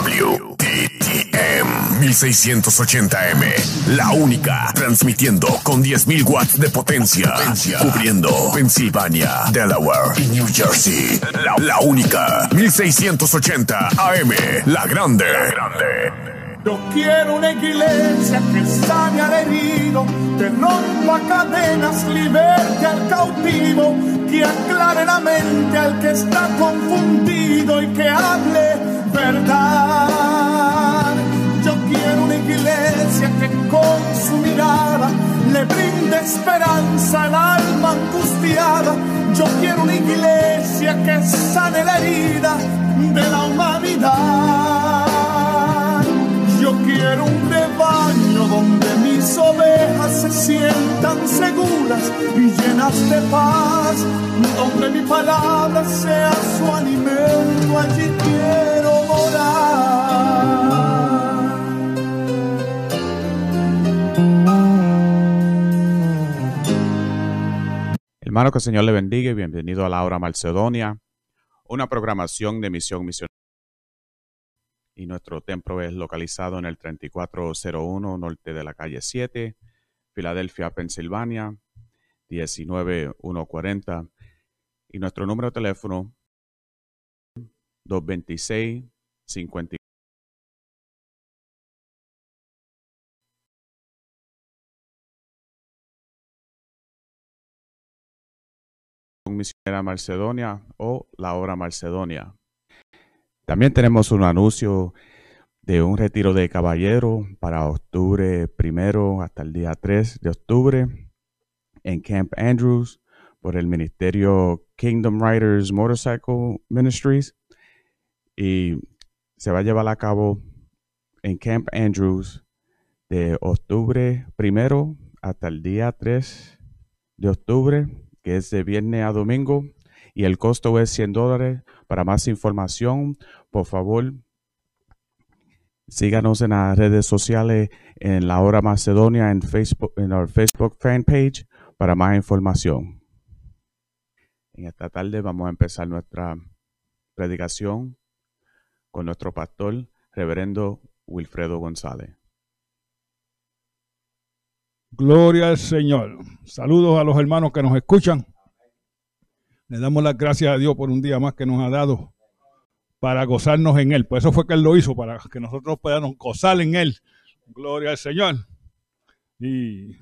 WTTM 1680M. La única. Transmitiendo con 10.000 watts de potencia. Cubriendo Pensilvania, Delaware y New Jersey. La, la única. 1680 AM. La grande. La grande. Yo quiero una iglesia que sane al herido, que rompa cadenas, liberte al cautivo, que aclare la mente al que está confundido y que hable Yo quiero una iglesia que con su mirada le brinde esperanza al alma angustiada. Yo quiero una iglesia que sane la herida de la humanidad. Yo quiero un rebaño donde mis ovejas se sientan seguras y llenas de paz, donde mi palabra sea su alimento, allí quiero morar. Hermano, que el Señor le bendiga y bienvenido a la hora Macedonia, una programación de misión misionera y nuestro templo es localizado en el 3401 norte de la calle 7, Filadelfia, Pensilvania, 19140. Y nuestro número de teléfono 226 50 misionera Macedonia o la hora Macedonia. También tenemos un anuncio de un retiro de caballero para octubre primero hasta el día 3 de octubre en Camp Andrews por el ministerio Kingdom Riders Motorcycle Ministries y se va a llevar a cabo en Camp Andrews de octubre primero hasta el día 3 de octubre, que es de viernes a domingo, y el costo es 100 dólares. Para más información, por favor, síganos en las redes sociales en la hora Macedonia en Facebook, en our Facebook fan page para más información. En esta tarde vamos a empezar nuestra predicación con nuestro pastor, reverendo Wilfredo González. Gloria al Señor. Saludos a los hermanos que nos escuchan. Le damos las gracias a Dios por un día más que nos ha dado para gozarnos en Él. Por eso fue que Él lo hizo, para que nosotros podamos gozar en Él. Gloria al Señor. Y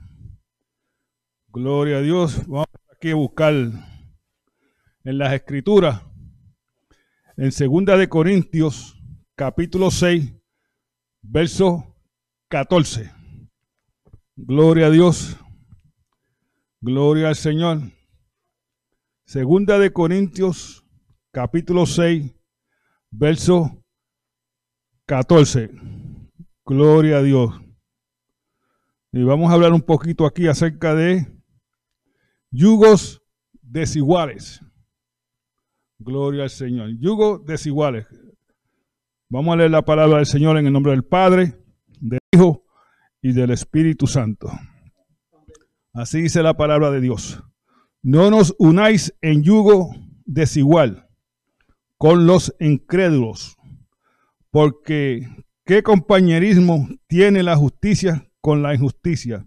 gloria a Dios. Vamos aquí a buscar en las Escrituras, en Segunda de Corintios, capítulo 6, verso 14. Gloria a Dios. Gloria al Señor. Segunda de Corintios, capítulo 6, verso 14. Gloria a Dios. Y vamos a hablar un poquito aquí acerca de yugos desiguales. Gloria al Señor. Yugos desiguales. Vamos a leer la palabra del Señor en el nombre del Padre, del Hijo y del Espíritu Santo. Así dice la palabra de Dios. No nos unáis en yugo desigual con los incrédulos, porque ¿qué compañerismo tiene la justicia con la injusticia?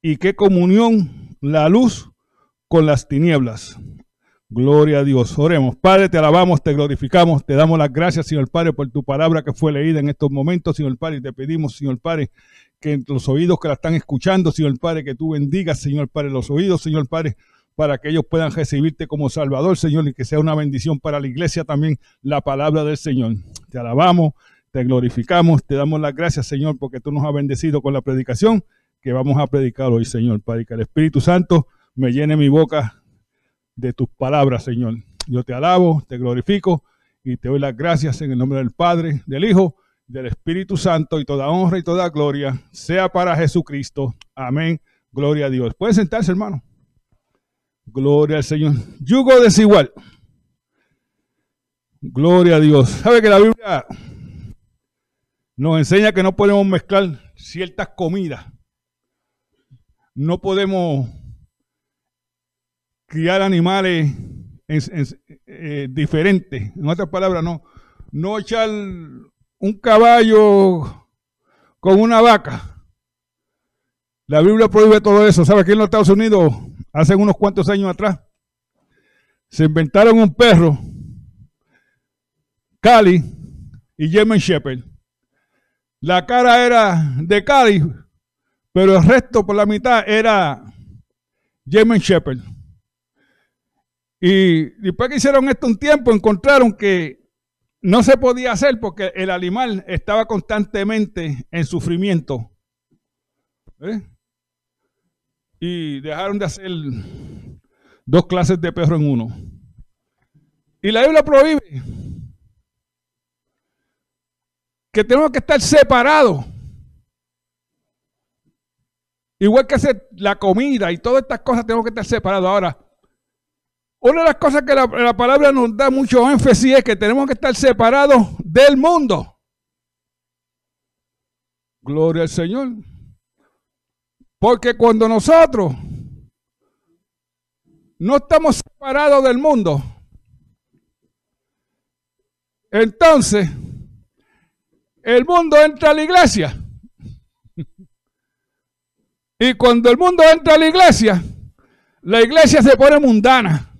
¿Y qué comunión la luz con las tinieblas? Gloria a Dios. Oremos. Padre, te alabamos, te glorificamos, te damos las gracias, Señor Padre, por tu palabra que fue leída en estos momentos, Señor Padre, y te pedimos, Señor Padre, que los oídos que la están escuchando, Señor Padre, que tú bendigas, Señor Padre, los oídos, Señor Padre, para que ellos puedan recibirte como Salvador, Señor, y que sea una bendición para la iglesia también la palabra del Señor. Te alabamos, te glorificamos, te damos las gracias, Señor, porque tú nos has bendecido con la predicación que vamos a predicar hoy, Señor, para que el Espíritu Santo me llene mi boca de tus palabras, Señor. Yo te alabo, te glorifico y te doy las gracias en el nombre del Padre, del Hijo del Espíritu Santo y toda honra y toda gloria sea para Jesucristo. Amén. Gloria a Dios. Puede sentarse, hermano. Gloria al Señor. Yugo desigual. Gloria a Dios. ¿Sabe que la Biblia nos enseña que no podemos mezclar ciertas comidas? No podemos criar animales eh, diferentes. En otras palabras, no, no echar un caballo con una vaca. La Biblia prohíbe todo eso. ¿Sabe que en los Estados Unidos, hace unos cuantos años atrás, se inventaron un perro, Cali y German Shepherd. La cara era de Cali, pero el resto por la mitad era German Shepherd. Y después que hicieron esto un tiempo, encontraron que no se podía hacer porque el animal estaba constantemente en sufrimiento. ¿Eh? Y dejaron de hacer dos clases de perro en uno. Y la Biblia prohíbe que tenemos que estar separados. Igual que hacer la comida y todas estas cosas tenemos que estar separados. Ahora, una de las cosas que la, la, palabra nos da mucho énfasis es que tenemos que estar separados del mundo. Gloria al Señor. Porque cuando nosotros no estamos separados del mundo, entonces el mundo entra a la iglesia. Y cuando el mundo entra a la iglesia, la iglesia se pone mundana.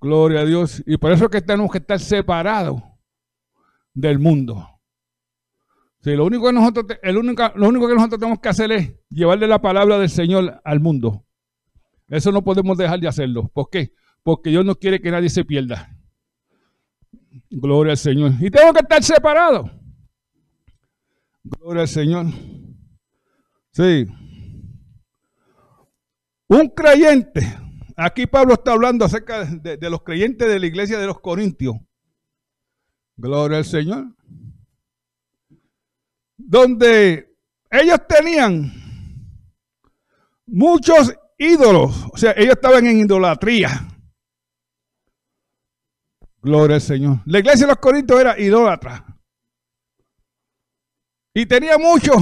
Gloria a Dios. Y por eso es que tenemos que estar separados del mundo. Sí, lo, único que nosotros, el lo único que nosotros tenemos que hacer es llevarle la palabra del Señor al mundo. Eso no podemos dejar de hacerlo. ¿Por qué? Porque Dios no quiere que nadie se pierda. Gloria al Señor. Y tengo que estar separado. Gloria al Señor. Sí. Un creyente Aquí Pablo está hablando acerca de, los creyentes de la iglesia de los Corintios. Gloria al Señor. Donde ellos tenían muchos ídolos. O sea, ellos estaban en idolatría. Gloria al Señor. La iglesia de los Corintios era idólatra. Y tenía muchos,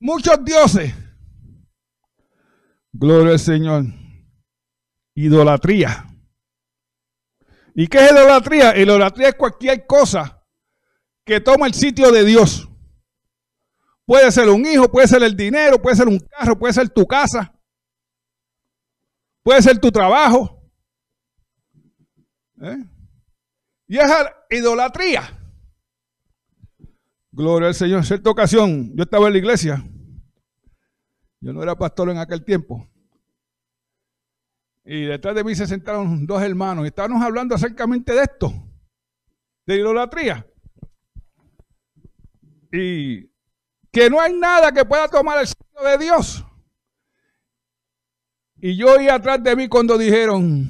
muchos dioses. Gloria al Señor. Idolatría. ¿Y qué es idolatría? Idolatría es cualquier cosa que toma el sitio de Dios. Puede ser un hijo, puede ser el dinero, puede ser un carro, puede ser tu casa, puede ser tu trabajo. ¿Eh? Y es idolatría. Gloria al Señor. En cierta ocasión, yo estaba en la iglesia yo no era pastor en aquel tiempo. Y detrás de mí se sentaron dos hermanos y estábamos hablando acercamente de esto, de idolatría. Y que no hay nada que pueda tomar el sitio de Dios. Y yo oí atrás de mí cuando dijeron,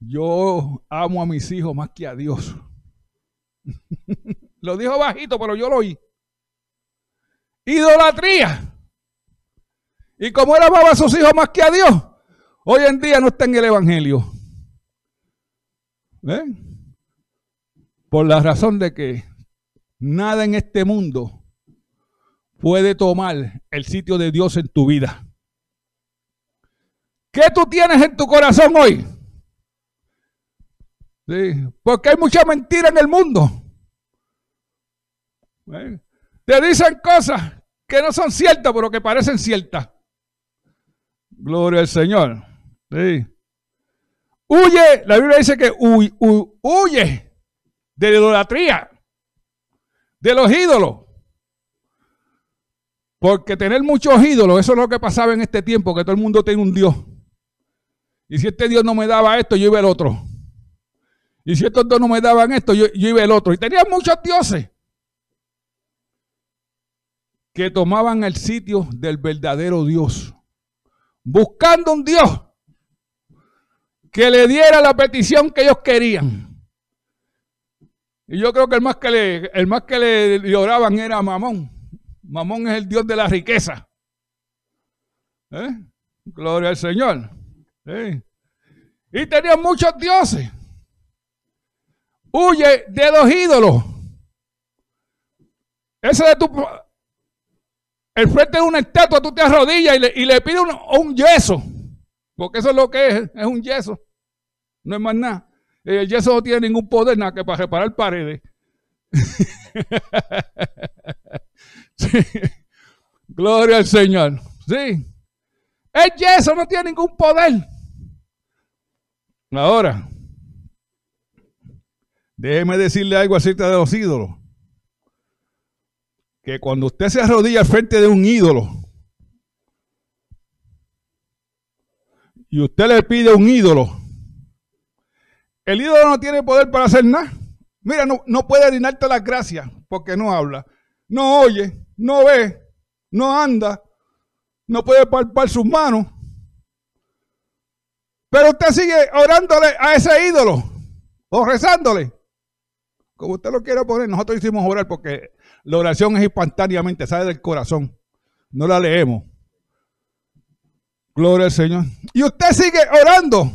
yo amo a mis hijos más que a Dios. lo dijo bajito, pero yo lo oí. Idolatría. Y como él amaba a sus hijos más que a Dios, hoy en día no está en el Evangelio. ¿Ven? Por la razón de que nada en este mundo puede tomar el sitio de Dios en tu vida. ¿Qué tú tienes en tu corazón hoy? Porque hay mucha mentira en el mundo. ¿Ven? Te dicen cosas que no son ciertas, pero que parecen ciertas. Gloria al Señor. Sí. Huye, la Biblia dice que huye de la idolatría, de los ídolos. Porque tener muchos ídolos, eso es lo que pasaba en este tiempo, que todo el mundo tiene un Dios. Y si este Dios no me daba esto, yo iba el otro. Y si estos dos no me daban esto, yo, yo iba el otro. Y tenía muchos dioses que tomaban el sitio del verdadero Dios, buscando un Dios que le diera la petición que ellos querían. Y yo creo que el más que le, el más que le era Mamón. Mamón es el Dios de la riqueza. ¿Eh? Gloria al Señor. Y tenía muchos dioses. Huye de los ídolos. Ese de tu el frente de una estatua, tú te arrodillas y le, y le pides un, un, yeso. Porque eso es lo que es, es un yeso. no es más nada. El yeso no tiene ningún poder nada que para reparar paredes. Gloria al Señor. Sí. El yeso no tiene ningún poder. Ahora, déjeme decirle algo acerca de los ídolos. Que cuando usted se arrodilla al frente de un ídolo y usted le pide un ídolo, el ídolo no tiene poder para hacer nada. Mira, no, no puede darte las gracias porque no habla, no oye, no ve, no anda, no puede palpar sus manos. Pero usted sigue orándole a ese ídolo o rezándole. Como usted lo quiera poner, nosotros hicimos orar porque la oración es instantáneamente, sale del corazón. No la leemos. Gloria al Señor. Y usted sigue orando.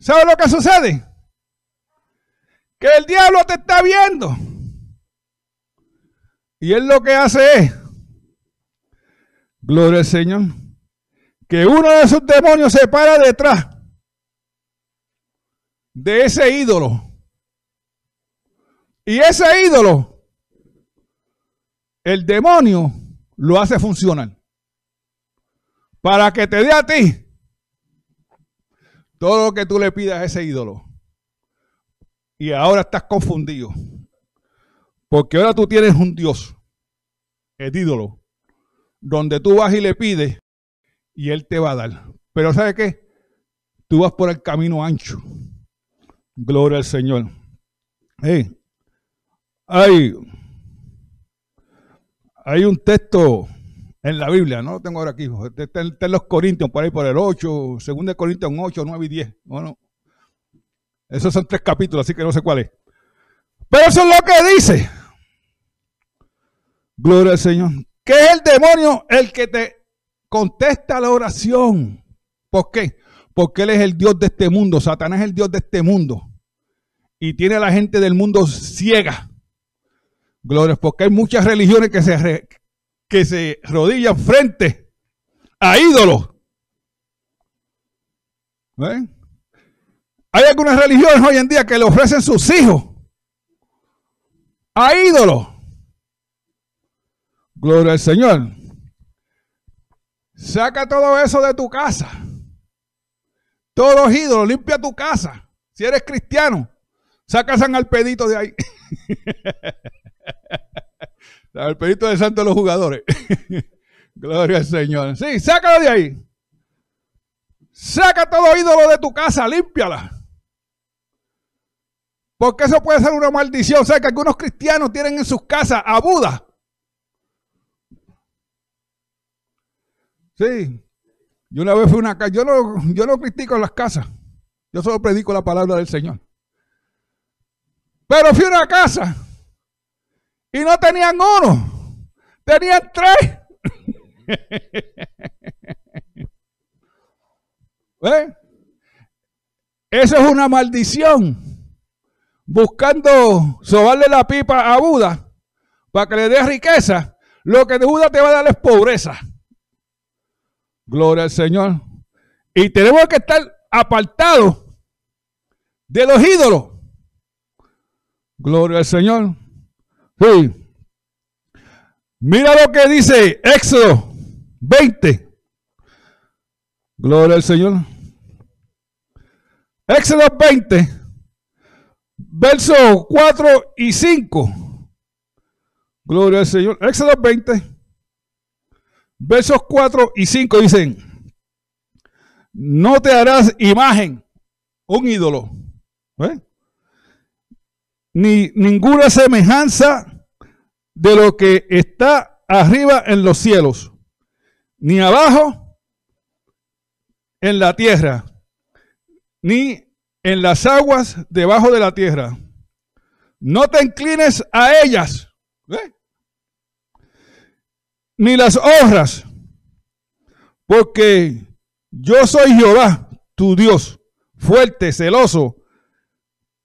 ¿Sabe lo que sucede? Que el diablo te está viendo. Y él lo que hace es, gloria al Señor, que uno de esos demonios se para detrás de ese ídolo. Y ese ídolo, el demonio lo hace funcionar. Para que te dé a ti todo lo que tú le pidas a ese ídolo. Y ahora estás confundido. Porque ahora tú tienes un Dios, el ídolo, donde tú vas y le pides y Él te va a dar. Pero ¿sabe qué? Tú vas por el camino ancho. Gloria al Señor. Hay, hay un texto en la Biblia, no lo tengo ahora aquí, está en los Corintios, por ahí por el 8, 2 Corintios 8, 9 y 10. Bueno, esos son tres capítulos, así que no sé cuál es. Pero eso es lo que dice. Gloria al Señor. Que es el demonio el que te contesta la oración. ¿Por qué? Porque Él es el Dios de este mundo. Satanás es el Dios de este mundo. Y tiene a la gente del mundo ciega. Gloria, porque hay muchas religiones que se, que se rodillan frente a ídolos. ¿Ven? Hay algunas religiones hoy en día que le ofrecen sus hijos a ídolos. Gloria al Señor. Saca todo eso de tu casa. Todos los ídolos, limpia tu casa. Si eres cristiano, saca San Alpedito de ahí. San Alpedito de Santo de los jugadores. Gloria al Señor. Sí, sácalo de ahí. Saca todo ídolo de tu casa, límpiala. Porque eso puede ser una maldición. O sea, que algunos cristianos tienen en sus casas a Buda. Sí. Yo una vez fui a una casa. Yo no, yo no critico las casas. Yo solo predico la palabra del Señor. Pero fui a una casa y no tenían uno, tenían tres. ¿Eh? Eso es una maldición buscando sobarle la pipa a Buda para que le dé riqueza, lo que Buda te va a dar es pobreza. Gloria al Señor. Y tenemos que estar apartados de los ídolos. Gloria al Señor. Sí. Mira lo que dice Éxodo 20. Gloria al Señor. Éxodo 20 versos 4 y 5. Gloria al Señor. Éxodo 20, versos 4 y 5 dicen, no te harás imagen, un ídolo, ¿eh? Ni ninguna semejanza de lo que está arriba en los cielos, ni abajo en la tierra, ni en las aguas debajo de la tierra. No te inclines a ellas, ni las honras, porque yo soy Jehová, tu Dios, fuerte, celoso,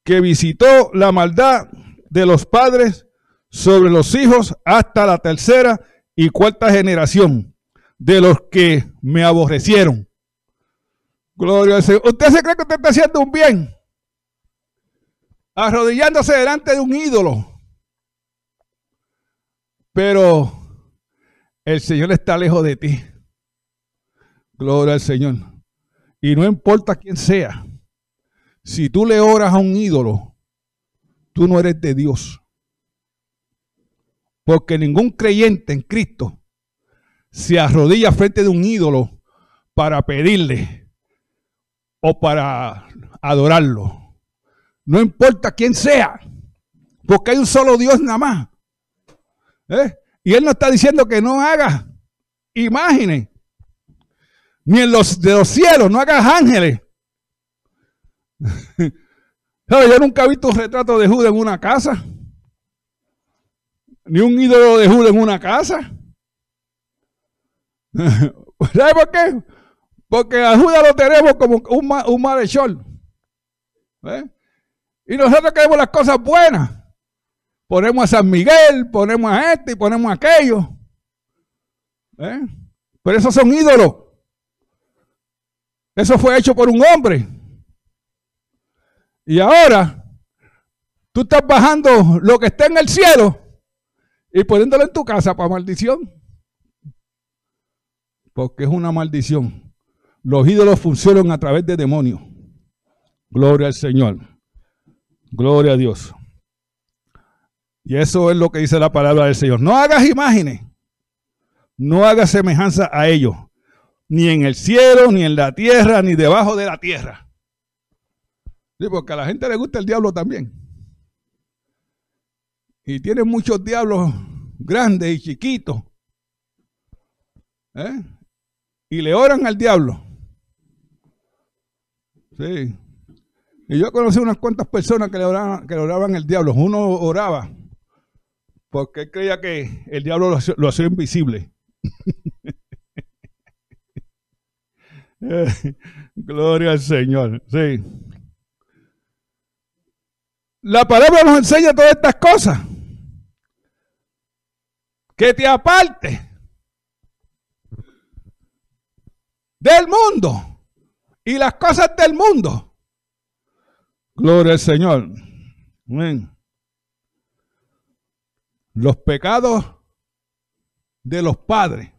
que visitó la maldad de los padres sobre los hijos hasta la tercera y cuarta generación de los que me aborrecieron. Gloria al Señor. ¿Usted se cree que usted está haciendo un bien? Arrodillándose delante de un ídolo. Pero el Señor está lejos de ti. Gloria al Señor. Y no importa quién sea. Si tú le oras a un ídolo, tú no eres de Dios. Porque ningún creyente en Cristo se arrodilla frente de un ídolo para pedirle o para adorarlo. No importa quién sea, porque hay un solo Dios nada más. ¿Eh? Y Él no está diciendo que no haga imágenes, ni en los de los cielos, no hagas ángeles. Yo nunca he visto un retrato de Judas en una casa, ni un ídolo de Judas en una casa. ¿Sabe por qué? Porque a Judas lo tenemos como un, un malhechor. ¿Eh? Y nosotros queremos las cosas buenas. Ponemos a San Miguel, ponemos a este y ponemos a aquello. ¿Eh? Pero esos son ídolos. Eso fue hecho por un hombre. Y ahora tú estás bajando lo que está en el cielo y poniéndolo en tu casa para maldición. Porque es una maldición. Los ídolos funcionan a través de demonios. Gloria al Señor. Gloria a Dios. Y eso es lo que dice la palabra del Señor. No hagas imágenes. No hagas semejanza a ellos. Ni en el cielo, ni en la tierra, ni debajo de la tierra. Sí, porque a la gente le gusta el diablo también. Y tiene muchos diablos grandes y chiquitos. ¿Eh? Y le oran al diablo. Sí. Y yo conocí unas cuantas personas que le oraban, que oraban al diablo. Uno oraba porque creía que el diablo lo, hacía invisible. Gloria al Señor. Sí. La palabra nos enseña todas estas cosas. Que te aparte del mundo y las cosas del mundo. Gloria al Señor. Amén los pecados de los padres,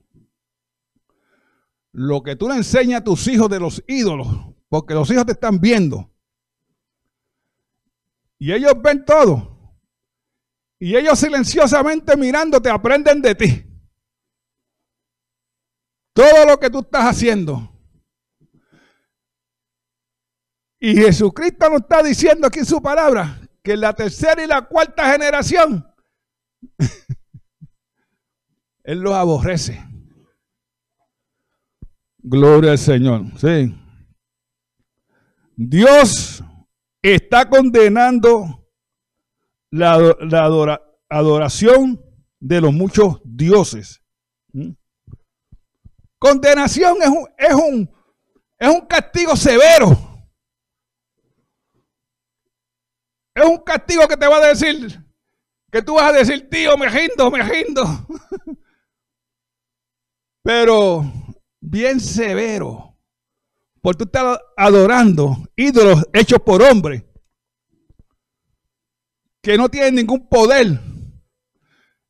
lo que tú le enseñas a tus hijos de los ídolos, porque los hijos te están viendo. Y ellos ven todo. Y ellos silenciosamente mirándote aprenden de ti. Todo lo que tú estás haciendo. Y Jesucristo nos está diciendo aquí en su palabra que en la tercera y la cuarta generación Él los aborrece. Gloria al Señor. Sí. Dios está condenando la, adoración de los muchos dioses. ¿Mm? Condenación es un, es un, es un castigo severo. Es un castigo que te va a decir, que tú vas a decir, tío, me rindo, me rindo. Pero bien severo. Porque tú estás adorando ídolos hechos por hombres que no tienen ningún poder.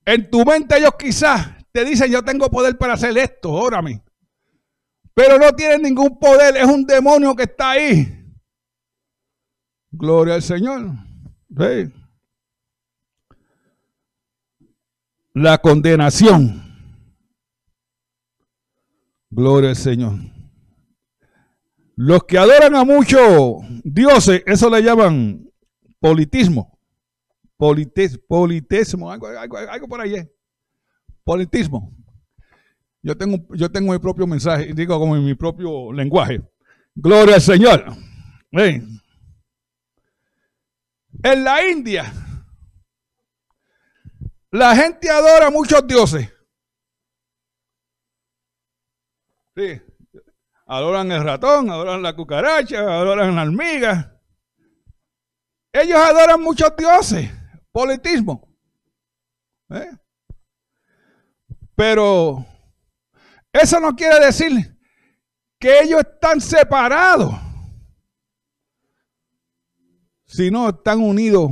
En tu mente ellos quizás te dicen, yo tengo poder para hacer esto, órame. Pero no tienen ningún poder, es un demonio que está ahí. Gloria al Señor. La condenación. Gloria al Señor. Los que adoran a muchos dioses, eso le llaman politismo. Politismo, algo, por ahí. Politismo. Yo tengo, yo tengo mi propio mensaje, digo como en mi propio lenguaje. Gloria al Señor. En la India, la gente adora a muchos dioses. Sí. Adoran el ratón, adoran la cucaracha, adoran la hormiga. Ellos adoran muchos dioses. Politismo. ¿Eh? Pero eso no quiere decir que ellos están separados, sino están unidos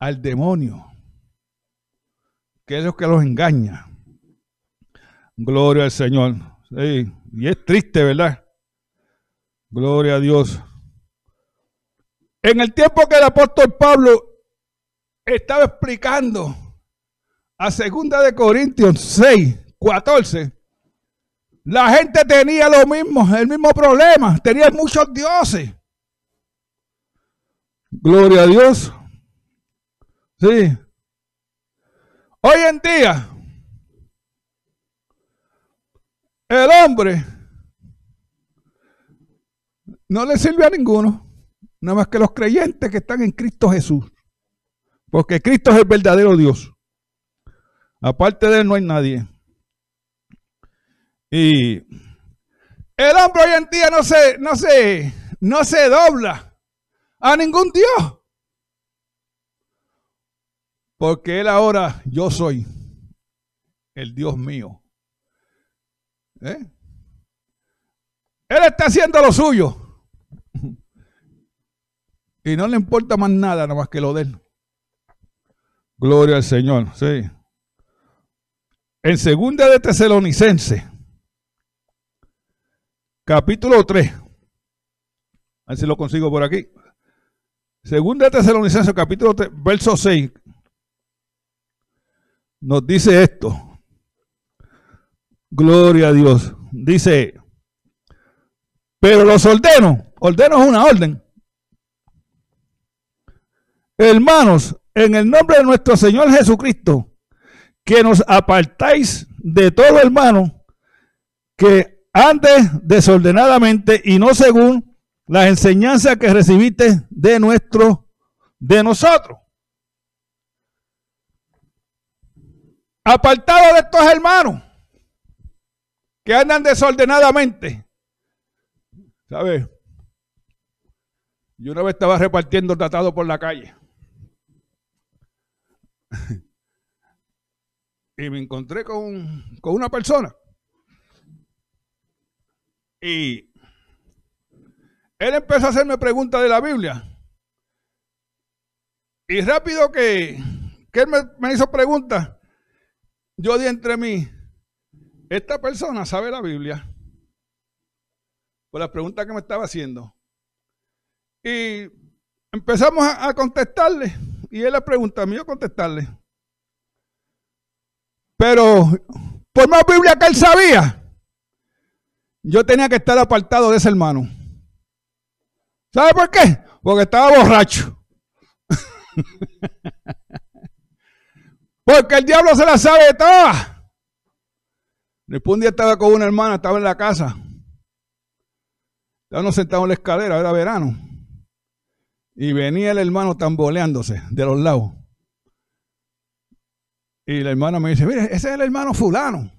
al demonio, que es lo que los engaña. Gloria al Señor. Y es triste, ¿verdad? Gloria a Dios. En el tiempo que el apóstol Pablo estaba explicando a segunda de Corintios 6, 14, la gente tenía lo mismo, el mismo problema, tenía muchos dioses. Gloria a Dios. Sí. Hoy en día, el hombre no le sirve a ninguno, nada más que los creyentes que están en Cristo Jesús. Porque Cristo es el verdadero Dios. Aparte de él no hay nadie. Y el hombre hoy en día no se, no se, no se dobla a ningún Dios. Porque él ahora, yo soy el Dios mío. ¿Eh? Él está haciendo lo suyo. Y no le importa más nada, nada más que lo de él. Gloria al Señor, sí. En segunda de Tesalonicense, capítulo 3. A ver si lo consigo por aquí. Segunda de Tesalonicense, capítulo 3, verso 6. Nos dice esto. Gloria a Dios. Dice, pero los ordeno, ordeno es una orden. Hermanos, en el nombre de nuestro Señor Jesucristo, que nos apartáis de todo hermano que ande desordenadamente y no según las enseñanzas que recibiste de nuestro, de nosotros. Apartado de estos hermanos que andan desordenadamente. ¿Sabes? Yo una vez estaba repartiendo tratado por la calle. y me encontré con, una persona. Y él empezó a hacerme preguntas de la Biblia. Y rápido que, que él me, me, hizo preguntas, yo di entre mí, esta persona sabe la Biblia. Por las preguntas que me estaba haciendo. Y empezamos a, contestarle. Y él le pregunta a mí, yo contestarle. Pero por más Biblia que él sabía, yo tenía que estar apartado de ese hermano. ¿Sabe por qué? Porque estaba borracho. Porque el diablo se la sabe de todas. Después un día estaba con una hermana, estaba en la casa. Estábamos sentados en la escalera, era verano. Y venía el hermano tamboleándose de los lados. Y la hermana me dice, mire, ese es el hermano fulano.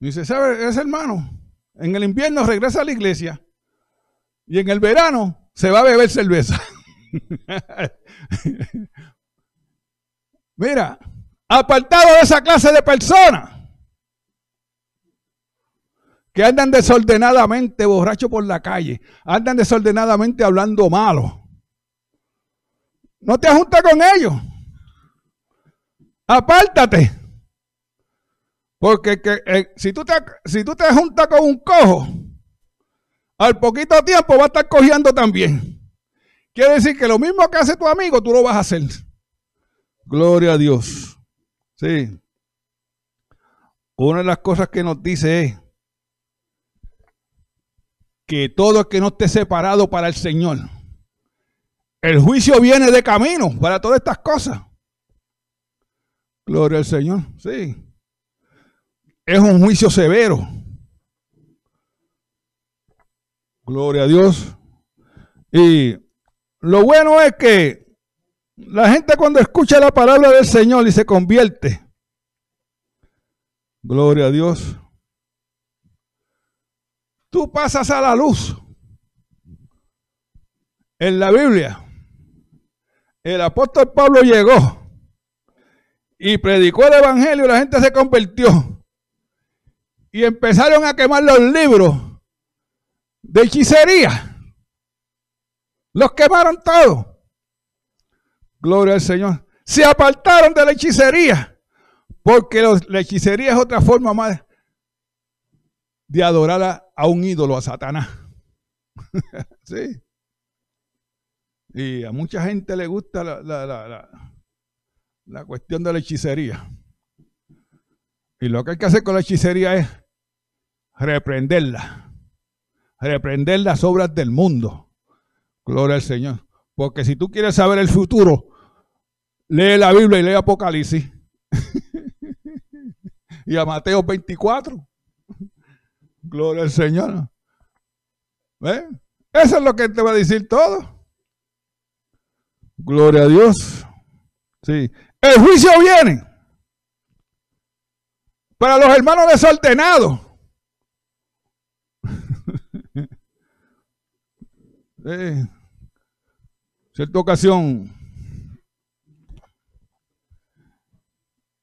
Y dice, ¿sabe? Ese hermano en el invierno regresa a la iglesia y en el verano se va a beber cerveza. Mira, apartado de esa clase de personas que andan desordenadamente borrachos por la calle, andan desordenadamente hablando malo. No te juntas con ellos. Apártate. Porque eh, si, tú te, si tú te juntas con un cojo, al poquito tiempo va a estar cogiendo también. Quiere decir que lo mismo que hace tu amigo, tú lo vas a hacer. Gloria a Dios. Sí. Una de las cosas que nos dice es que todo el que no esté separado para el Señor, el juicio viene de camino para todas estas cosas. Gloria al Señor. Sí. Es un juicio severo. Gloria a Dios. Y lo bueno es que la gente cuando escucha la palabra del Señor y se convierte, gloria a Dios, tú pasas a la luz. En la Biblia, el apóstol Pablo llegó y predicó el evangelio y la gente se convirtió. y empezaron a quemar los libros de hechicería. Los quemaron todos. Gloria al Señor. Se apartaron de la hechicería. Porque la hechicería es otra forma más de adorar a, un ídolo, a Satanás. sí. Y a mucha gente le gusta la, la, la, cuestión de la hechicería. Y lo que hay que hacer con la hechicería es reprenderla. Reprender las obras del mundo. Gloria al Señor. Porque si tú quieres saber el futuro, lee la Biblia y lee Apocalipsis. y a Mateo 24. Gloria al Señor. ¿Ves? Eso es lo que te va a decir todo. Gloria a Dios. Sí. El juicio viene. Para los hermanos desordenados. sí. Cierta ocasión,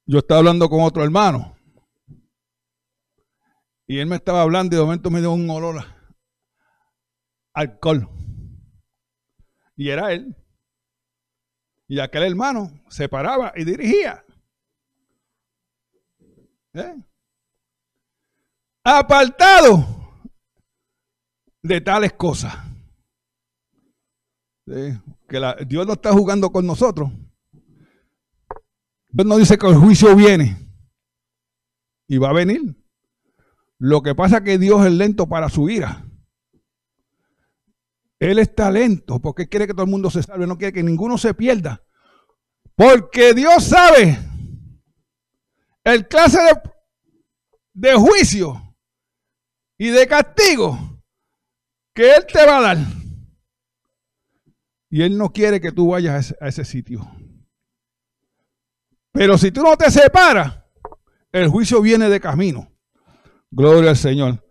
yo estaba hablando con otro hermano y él me estaba hablando y de momento me dio un olor a alcohol. Y era él. Y aquel hermano se paraba y dirigía. ¿Eh? Apartado de tales cosas. Que Dios no está jugando con nosotros. Dios no dice que el juicio viene. Y va a venir. Lo que pasa es que Dios es lento para su ira. Él está lento porque quiere que todo el mundo se salve, no quiere que ninguno se pierda. Porque Dios sabe el clase de, de juicio y de castigo que Él te va a dar. Y Él no quiere que tú vayas a ese, sitio. Pero si tú no te separas, el juicio viene de camino. Gloria al Señor.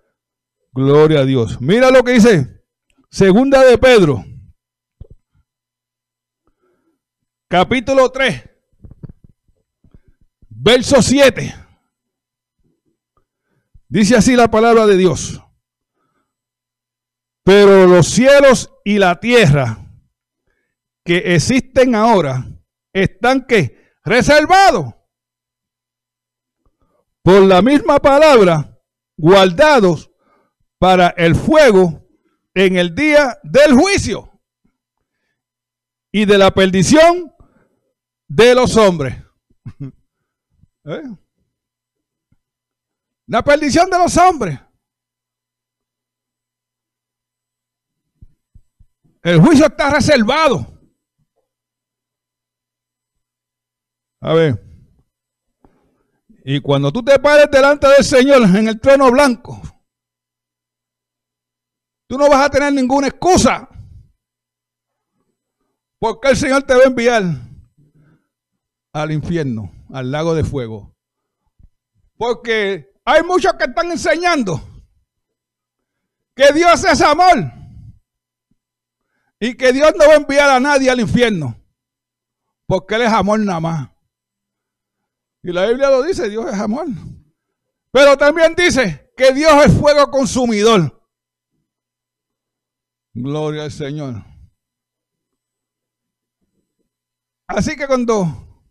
Gloria a Dios. Mira lo que dice Segunda de Pedro. Capítulo 3. Verso 7. Dice así la palabra de Dios. Pero los cielos y la tierra que existen ahora están que reservados por la misma palabra guardados para el fuego en el día del juicio y de la perdición de los hombres. ¿Eh? La perdición de los hombres. El juicio está reservado. A ver. Y cuando tú te pares delante del Señor en el trono blanco, tú no vas a tener ninguna excusa. Porque el Señor te va a enviar al infierno, al lago de fuego. Porque hay muchos que están enseñando que Dios es amor y que Dios no va a enviar a nadie al infierno. Porque Él es amor nada más. Y la Biblia lo dice, Dios es amor. Pero también dice que Dios es fuego consumidor. Gloria al Señor. Así que cuando,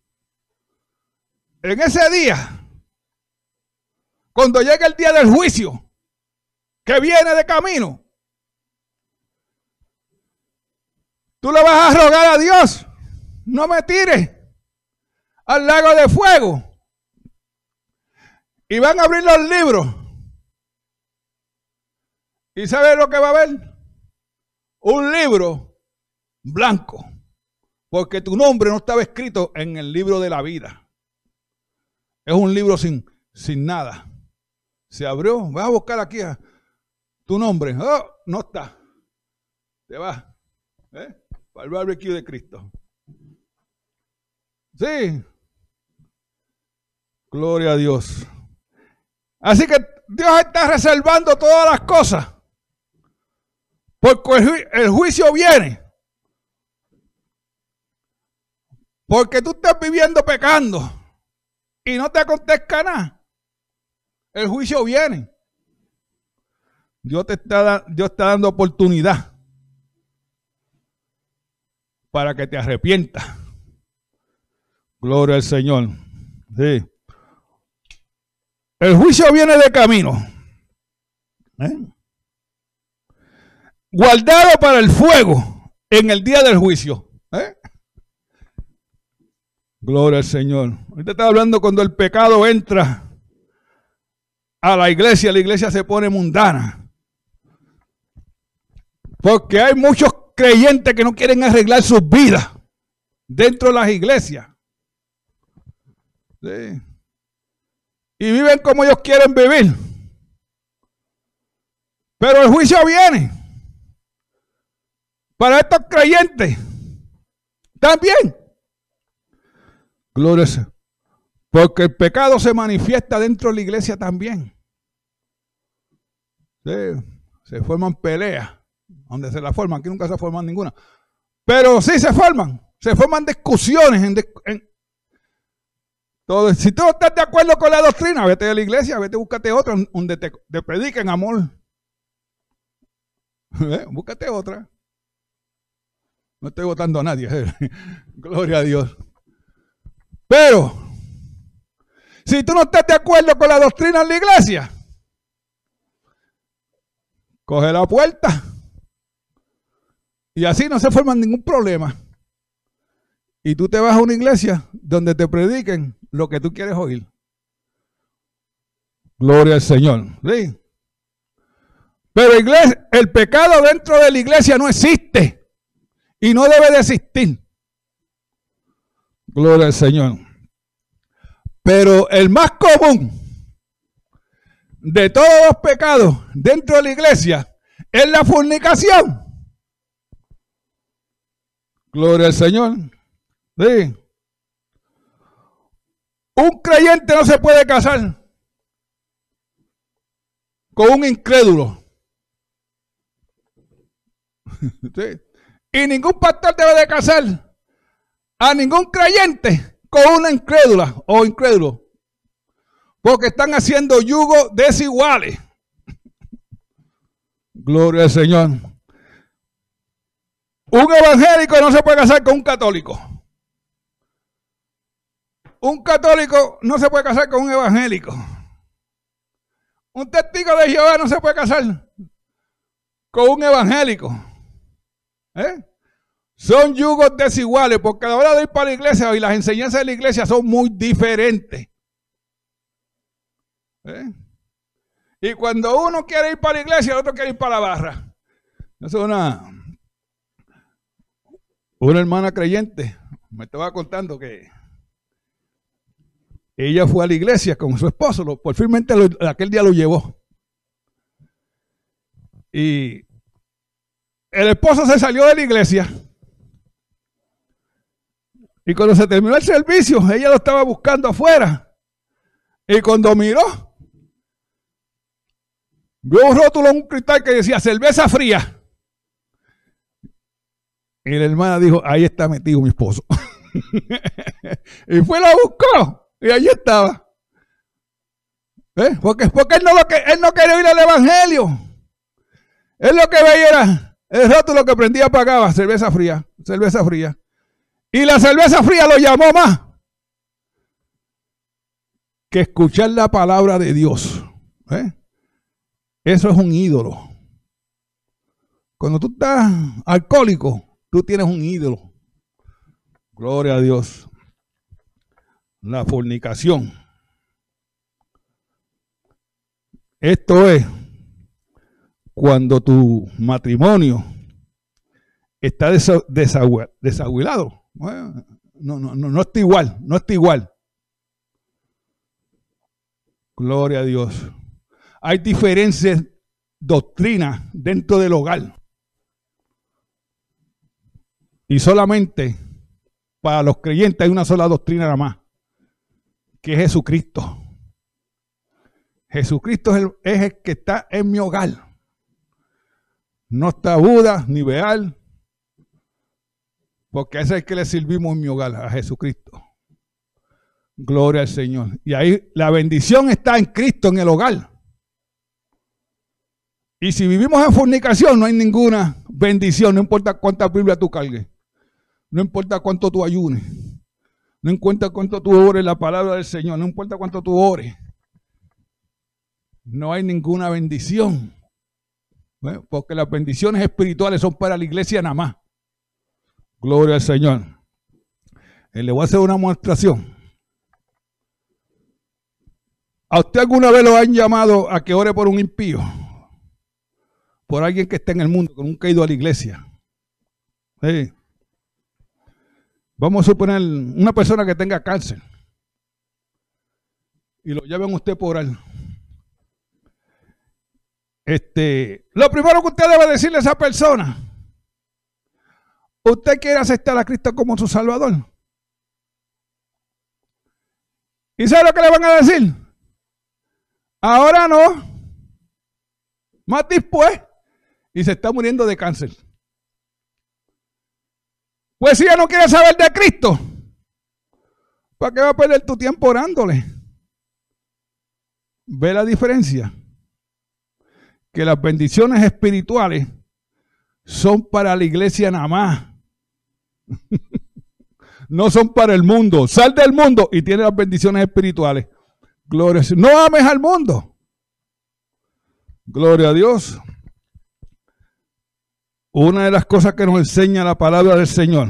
en ese día, cuando llegue el día del juicio, que viene de camino, tú le vas a rogar a Dios, no me tires al lago de fuego. Y van a abrir los libros. ¿Y sabe lo que va a haber? Un libro blanco. Porque tu nombre no estaba escrito en el libro de la vida. Es un libro sin, sin nada. Se abrió. Vas a buscar aquí a tu nombre. Oh, no está. Te vas. ¿eh? Para el barbecue de Cristo. Sí. Gloria a Dios. Así que Dios está reservando todas las cosas. Porque el, juicio viene. Porque tú estás viviendo pecando y no te acontezca nada. El juicio viene. Dios te está, Dios está dando oportunidad para que te arrepientas. Gloria al Señor. Sí. El juicio viene de camino. ¿Eh? Guardado para el fuego en el día del juicio. ¿Eh? Gloria al Señor. Ahorita está hablando cuando el pecado entra a la iglesia, la iglesia se pone mundana. Porque hay muchos creyentes que no quieren arreglar sus vidas dentro de las iglesias. Y viven como ellos quieren vivir. Pero el juicio viene para estos creyentes también. Gloria Porque el pecado se manifiesta dentro de la iglesia también. se forman peleas donde se la forman, aquí nunca se forman ninguna. Pero sí se forman, se forman discusiones en, Si tú no estás de acuerdo con la doctrina, vete a la iglesia, vete, búscate otra donde te, prediquen amor. ¿Eh? Búscate otra. No estoy votando a nadie. Gloria a Dios. Pero, si tú no estás de acuerdo con la doctrina en la iglesia, coge la puerta y así no se forma ningún problema. Y tú te vas a una iglesia donde te prediquen lo que tú quieres oír. Gloria al Señor. ¿Sí? Pero iglesia, el pecado dentro de la iglesia no existe. Y no debe de existir. Gloria al Señor. Pero el más común de todos los pecados dentro de la iglesia es la fornicación. Gloria al Señor. Sí. Un creyente no se puede casar con un incrédulo. Sí. Y ningún pastor debe de casar a ningún creyente con una incrédula o incrédulo. Porque están haciendo yugos desiguales. Gloria al Señor. Un evangélico no se puede casar con un católico. Un católico no se puede casar con un evangélico. Un testigo de Jehová no se puede casar con un evangélico. ¿Eh? Son yugos desiguales porque a la hora de ir para la iglesia y las enseñanzas de la iglesia son muy diferentes. ¿Eh? Y cuando uno quiere ir para la iglesia, el otro quiere ir para la barra. Es una, una hermana creyente me estaba contando que ella fue a la iglesia con su esposo, por finmente aquel día lo llevó. Y el esposo se salió de la iglesia. Y cuando se terminó el servicio, ella lo estaba buscando afuera. Y cuando miró, vio un rótulo en un cristal que decía cerveza fría. Y la hermana dijo, ahí está metido mi esposo. y fue la buscó. Y ahí estaba. ¿Eh? Porque, porque él, no lo que, él no quería oír el evangelio. Él lo que veía era el rótulo que prendía apagaba, cerveza fría, cerveza fría. Y la cerveza fría lo llamó más que escuchar la palabra de Dios. ¿Eh? Eso es un ídolo. Cuando tú estás alcohólico, Tú tienes un ídolo. Gloria a Dios. La fornicación. Esto es cuando tu matrimonio está desaguilado. no, no, no, no está igual, no está igual. Gloria a Dios. Hay diferentes doctrinas dentro del hogar. Y solamente para los creyentes hay una sola doctrina nada más, que es Jesucristo. Jesucristo es el, es el que está en mi hogar. No está Buda ni Beal, porque ese es el que le servimos en mi hogar, a Jesucristo. Gloria al Señor. Y ahí la bendición está en Cristo, en el hogar. Y si vivimos en fornicación, no hay ninguna bendición, no importa cuánta Biblia tú cargues, no importa cuánto tú ayunes, no importa cuánto tú ores la palabra del Señor, no importa cuánto tú ores, no hay ninguna bendición. Porque las bendiciones espirituales son para la iglesia nada más. Gloria al Señor. Eh, le voy a hacer una demostración. ¿A usted alguna vez lo han llamado a que ore por un impío? Por alguien que está en el mundo, que nunca ha ido a la iglesia. Vamos a suponer una persona que tenga cáncer. Y lo lleven usted por él. Este, lo primero que usted debe decirle a esa persona, ¿usted quiere aceptar a Cristo como su Salvador? ¿Y sabe lo que le van a decir? Ahora no. Más después. Y se está muriendo de cáncer. Pues si ya no quiere saber de Cristo, ¿para qué va a perder tu tiempo orándole? ¿Ve la diferencia? Que las bendiciones espirituales son para la iglesia nada más. no son para el mundo. Sal del mundo y tiene las bendiciones espirituales. Gloria. No ames al mundo. Gloria a Dios. Una de las cosas que nos enseña la palabra del Señor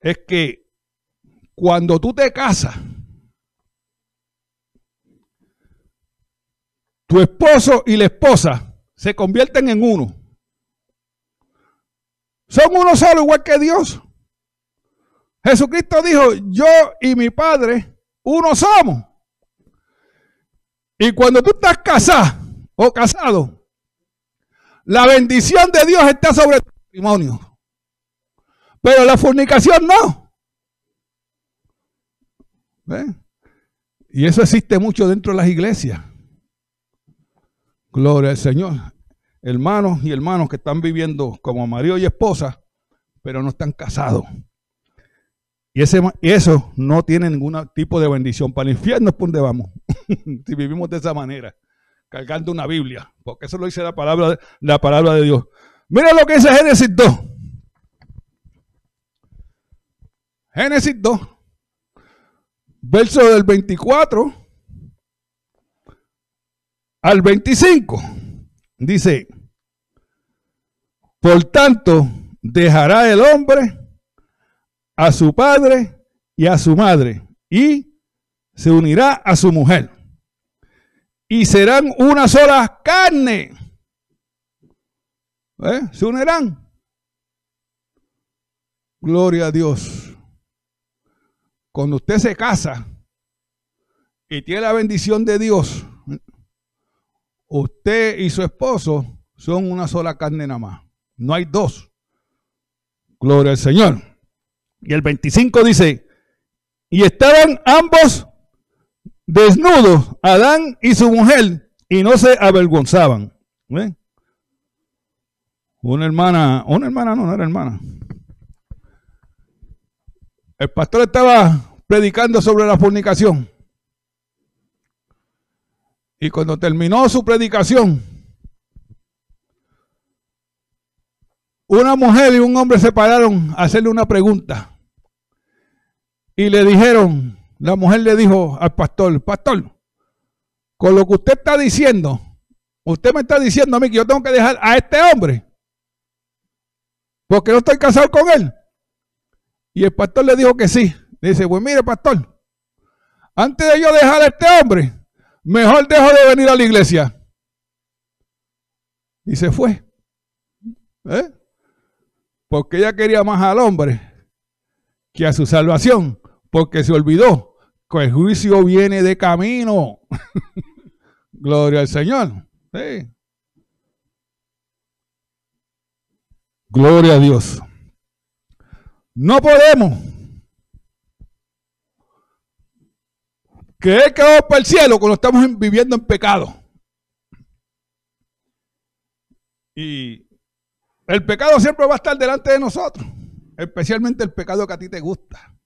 es que cuando tú te casas, tu esposo y la esposa se convierten en uno. Son uno solo, igual que Dios. Jesucristo dijo, yo y mi Padre uno somos. Y cuando tú estás casado o casado, la bendición de Dios está sobre tu matrimonio. Pero la fornicación no. Y eso existe mucho dentro de las iglesias. Gloria al Señor. Hermanos y hermanos que están viviendo como marido y esposa, pero no están casados. Y, ese, eso no tiene ningún tipo de bendición. Para el infierno es por donde vamos. si vivimos de esa manera, cargando una Biblia. Porque eso lo dice la palabra, la palabra de Dios. Mira lo que dice Génesis 2. Génesis 2. Verso del 24 al 25. Dice, por tanto, dejará el hombre a su padre y a su madre, y se unirá a su mujer. Y serán una sola carne. ¿Eh? Se unirán. Gloria a Dios. Cuando usted se casa y tiene la bendición de Dios, usted y su esposo son una sola carne nada más. No hay dos. Gloria al Señor. Y el 25 dice, y estaban ambos desnudos, Adán y su mujer, y no se avergonzaban. Una hermana, una hermana no, no era hermana. El pastor estaba predicando sobre la fornicación. Y cuando terminó su predicación, una mujer y un hombre se pararon a hacerle una pregunta. Y le dijeron, la mujer le dijo al pastor, pastor, con lo que usted está diciendo, usted me está diciendo a mí que yo tengo que dejar a este hombre. Porque no estoy casado con él. Y el pastor le dijo que sí. Le dice, pues mire, pastor, antes de yo dejar a este hombre, mejor dejo de venir a la iglesia. Y se fue. ¿Eh? porque ella quería más al hombre que a su salvación, porque se olvidó que el juicio viene de camino. Gloria al Señor. Gloria a Dios. No podemos creer que vamos para el cielo cuando estamos viviendo en pecado. Y el pecado siempre va a estar delante de nosotros, especialmente el pecado que a ti te gusta.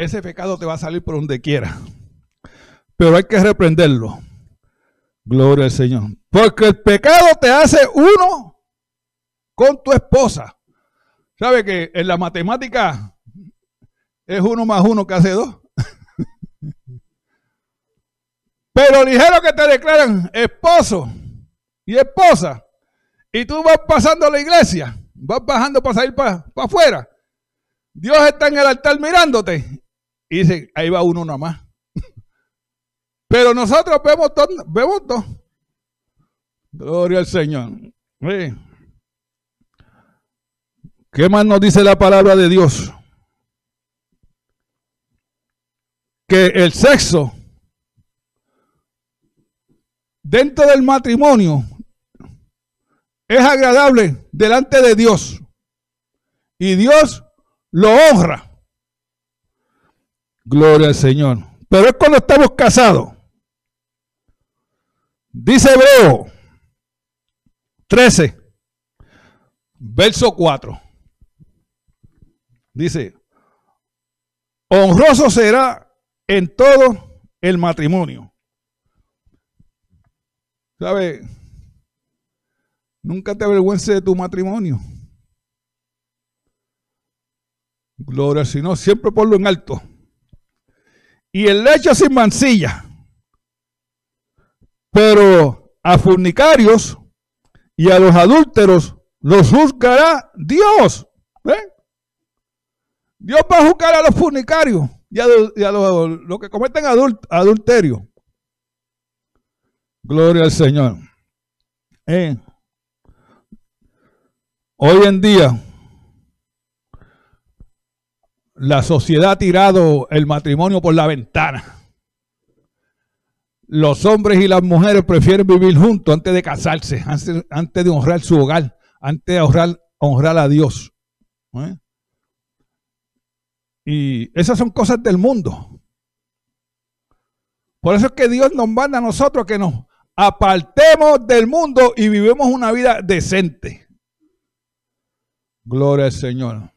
Ese pecado te va a salir por donde quiera. Pero hay que reprenderlo. Gloria al Señor. Porque el pecado te hace uno con tu esposa. ¿Sabe que en la matemática es uno más uno que hace dos? Pero ligero que te declaran esposo y esposa, y tú vas pasando a la iglesia, vas bajando para salir para afuera. Dios está en el altar mirándote y dice, ahí va uno nomás. Pero nosotros vemos todo, vemos todo. Gloria al Señor. ¿Qué más nos dice la palabra de Dios? Que el sexo dentro del matrimonio es agradable delante de Dios. Y Dios lo honra. Gloria al Señor. Pero es cuando estamos casados. Dice Hebreo 13, verso 4. Dice, honroso será en todo el matrimonio. ¿Sabe? Nunca te avergüences de tu matrimonio. Gloria, sino siempre ponlo en alto. Y el lecho sin mancilla. Pero a fornicarios y a los adúlteros los juzgará Dios. Dios va a juzgar a los fornicarios y a, los, que cometen adulterio. Gloria al Señor. Eh. Hoy en día, la sociedad ha tirado el matrimonio por la ventana. Los hombres y las mujeres prefieren vivir juntos antes de casarse, antes, de honrar su hogar, antes de honrar, a Dios. Y esas son cosas del mundo. Por eso es que Dios nos manda a nosotros que nos apartemos del mundo y vivimos una vida decente. Gloria al Señor.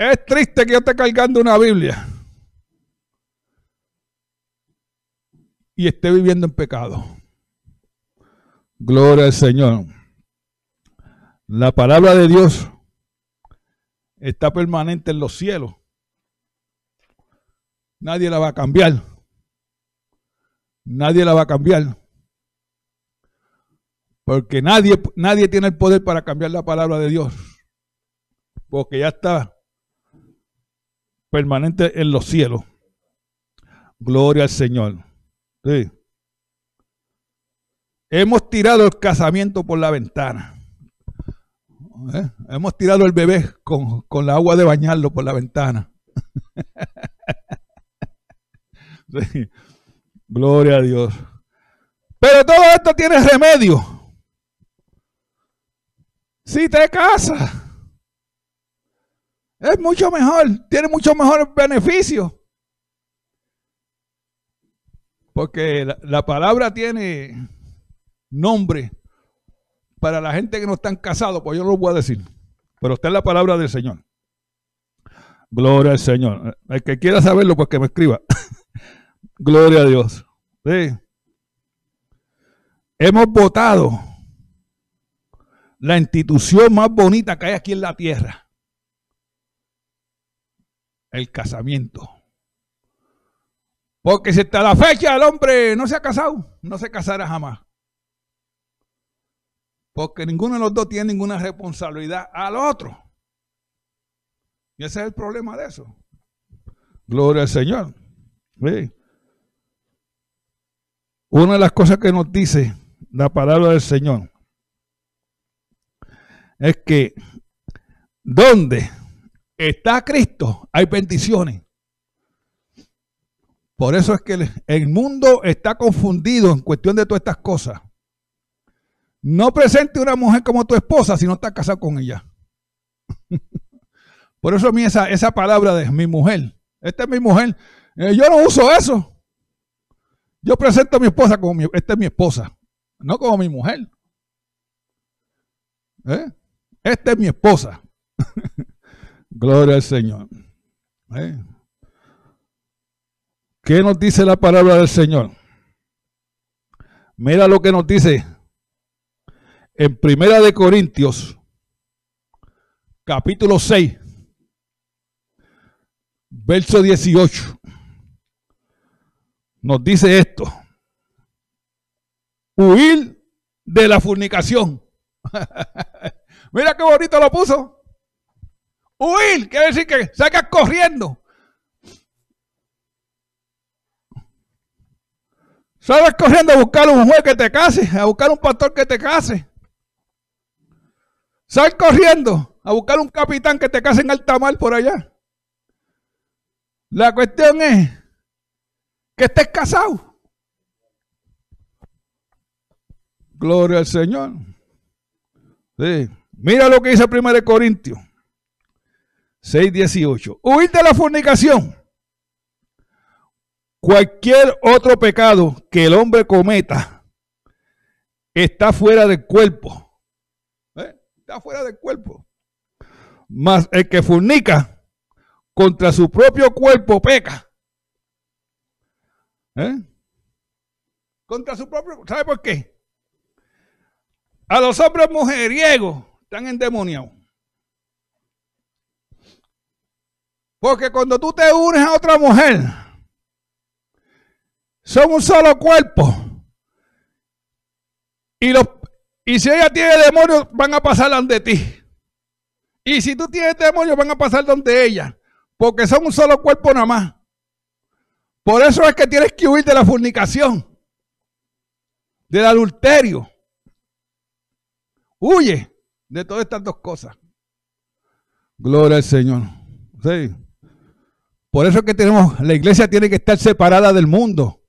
Es triste que yo esté cargando una Biblia y esté viviendo en pecado. Gloria al Señor. La palabra de Dios está permanente en los cielos. Nadie la va a cambiar. Nadie la va a cambiar. Porque nadie, nadie tiene el poder para cambiar la palabra de Dios. Porque ya está permanente en los cielos. Gloria al Señor. Hemos tirado el casamiento por la ventana. ¿Eh? Hemos tirado el bebé con, con la agua de bañarlo por la ventana. sí. Gloria a Dios. Pero todo esto tiene remedio. Si te casas, es mucho mejor, tiene mucho mejor beneficio. Porque la, la, palabra tiene nombre para la gente que no están casados, pues yo no lo voy a decir. Pero está en la palabra del Señor. Gloria al Señor. El que quiera saberlo, pues que me escriba. Gloria a Dios. Hemos votado la institución más bonita que hay aquí en la tierra. El casamiento. Porque si hasta la fecha el hombre no se ha casado, no se casará jamás. Porque ninguno de los dos tiene ninguna responsabilidad al otro. Y ese es el problema de eso. Gloria al Señor. ¿Sí? Una de las cosas que nos dice la palabra del Señor es que donde está Cristo hay bendiciones. Por eso es que el mundo está confundido en cuestión de todas estas cosas. No presente una mujer como tu esposa si no estás casado con ella. Por eso a mí esa, esa palabra de mi mujer, esta es mi mujer, eh, yo no uso eso. Yo presento a mi esposa como mi, esta es mi esposa, no como mi mujer. ¿Eh? Esta es mi esposa. Gloria al Señor. ¿Eh? ¿Qué nos dice la palabra del Señor? Mira lo que nos dice en Primera de Corintios, capítulo 6, verso 18. Nos dice esto. Huir de la fornicación. Mira qué bonito lo puso. Huir, quiere decir que sacas corriendo. Sales corriendo a buscar un juez que te case, a buscar un pastor que te case. Sal corriendo a buscar un capitán que te case en alta mar por allá. La cuestión es que estés casado. Gloria al Señor. Mira lo que dice 1 Corintios 6, 18. Huir de la fornicación. Cualquier otro pecado que el hombre cometa está fuera del cuerpo. ¿Eh? Está fuera del cuerpo. Mas el que fornica contra su propio cuerpo peca. ¿Eh? Contra su propio. ¿Sabe por qué? A los hombres mujeriegos están endemoniados. Porque cuando tú te unes a otra mujer, son un solo cuerpo. Y, los, y si ella tiene demonios, van a pasar donde ti. Y si tú tienes demonios, van a pasar donde ella. Porque son un solo cuerpo nada más. Por eso es que tienes que huir de la fornicación, del adulterio. Huye de todas estas dos cosas. Gloria al Señor. Sí. Por eso es que tenemos, la iglesia tiene que estar separada del mundo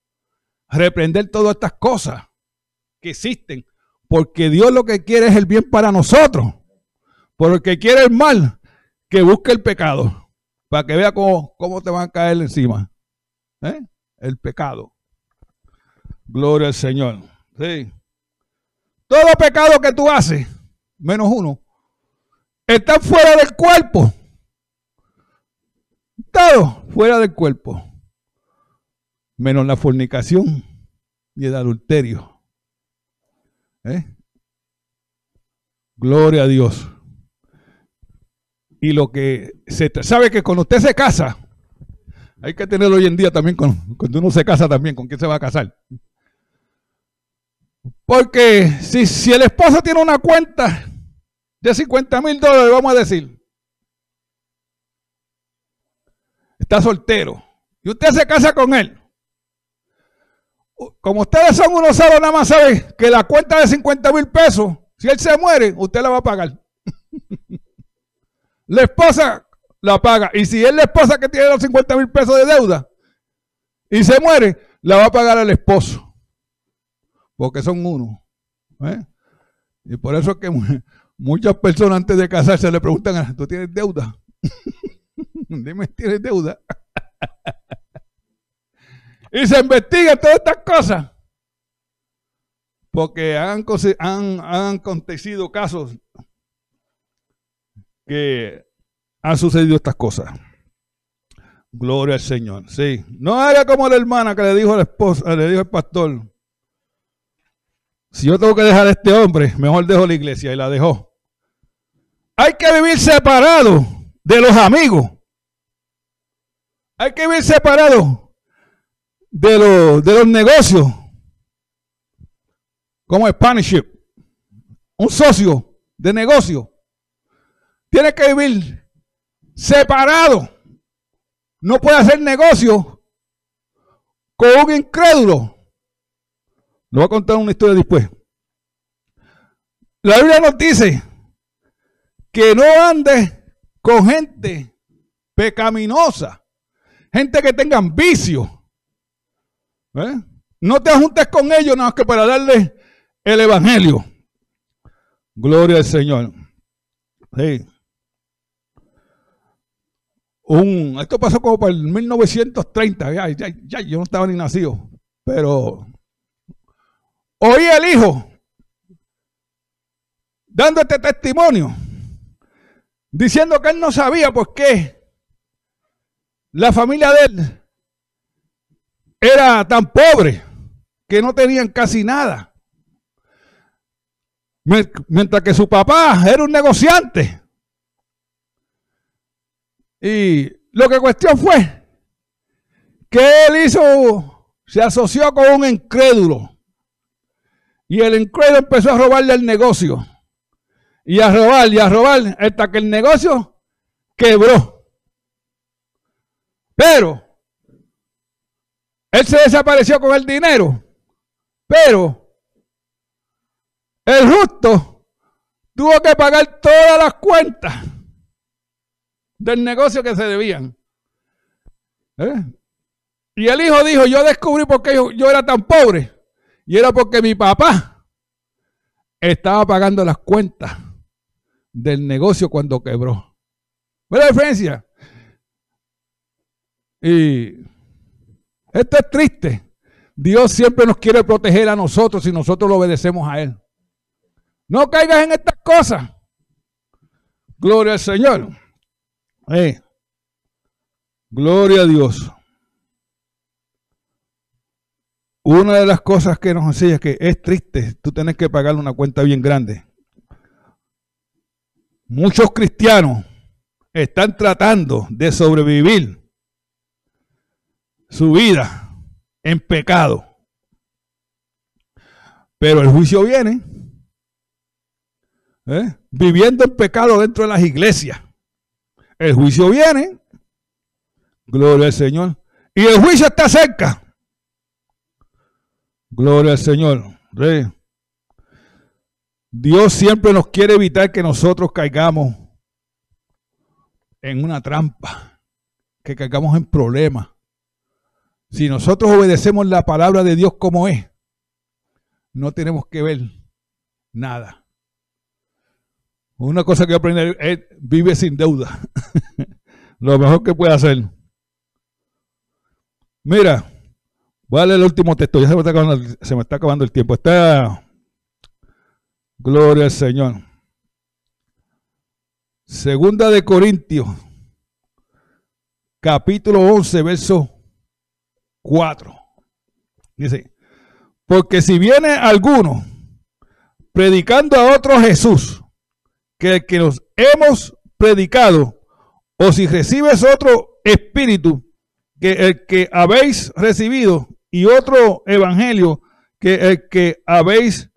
reprender todas estas cosas que existen, porque Dios lo que quiere es el bien para nosotros. Por el que quiere el mal, que busque el pecado, para que vea cómo, cómo te van a caer encima. ¿Eh? El pecado. Gloria al Señor. Sí. Todo pecado que tú haces, menos uno, está fuera del cuerpo. Fuera del cuerpo menos la fornicación y el adulterio. ¿Eh? Gloria a Dios. Y lo que se sabe que cuando usted se casa, hay que tenerlo hoy en día también cuando uno se casa también, ¿con quién se va a casar? Porque si, si el esposo tiene una cuenta de 50 mil dólares, vamos a decir, está soltero, y usted se casa con él, como ustedes son unos sabios, nada más saben que la cuenta de 50 mil pesos, si él se muere, usted la va a pagar. la esposa la paga. Y si es la esposa que tiene los 50 mil pesos de deuda y se muere, la va a pagar el esposo. Porque son uno. ¿eh? Y por eso es que muchas personas antes de casarse le preguntan, ¿tú tienes deuda? Dime, ¿tienes deuda? y se investigan todas estas cosas. Porque han, han, acontecido casos que han sucedido estas cosas. Gloria al Señor. Sí. No haga como la hermana que le dijo al esposo, le dijo al pastor. Si yo tengo que dejar a este hombre, mejor dejo la iglesia y la dejó. Hay que vivir separado de los amigos. Hay que vivir separado de, los, de los negocios, como Spanish un socio de negocio, tiene que vivir separado. No puede hacer negocio con un incrédulo. Le voy a contar una historia después. La Biblia nos dice que no ande con gente pecaminosa, gente que tengan vicio ¿Eh? No te juntes con ellos nada más que para darle el evangelio. Gloria al Señor. Un, esto pasó como para el 1930, ya, ya, ya, yo no estaba ni nacido, pero oí el hijo dando este testimonio diciendo que él no sabía por qué la familia de él era tan pobre que no tenían casi nada. Mientras que su papá era un negociante. Y lo que cuestión fue que él hizo, se asoció con un incrédulo. Y el incrédulo empezó a robarle el negocio. Y a robar y a robar hasta que el negocio quebró. Pero él se desapareció con el dinero. Pero el justo tuvo que pagar todas las cuentas del negocio que se debían. ¿Eh? Y el hijo dijo, yo descubrí por qué yo, era tan pobre. Y era porque mi papá estaba pagando las cuentas del negocio cuando quebró. ¿Ve la diferencia? Y esto es triste. Dios siempre nos quiere proteger a nosotros si nosotros lo obedecemos a Él. No caigas en estas cosas. Gloria al Señor. Gloria a Dios. Una de las cosas que nos enseña es que es triste tú tienes que pagarle una cuenta bien grande. Muchos cristianos están tratando de sobrevivir su vida en pecado. Pero el juicio viene ¿eh? viviendo en pecado dentro de las iglesias. El juicio viene. Gloria al Señor. Y el juicio está cerca. Gloria al Señor. Rey. Dios siempre nos quiere evitar que nosotros caigamos en una trampa, que caigamos en problemas. Si nosotros obedecemos la palabra de Dios como es, no tenemos que ver nada. Una cosa que aprender es vive sin deuda. Lo mejor que puede hacer. Mira, voy a leer el último texto. Ya se me está acabando, se me está acabando el tiempo. Está. Gloria al Señor. Segunda de Corintios, capítulo 11, verso 4. Dice, porque si viene alguno predicando a otro Jesús, que el que nos hemos predicado, o si recibes otro espíritu que el que habéis recibido y otro evangelio que el que habéis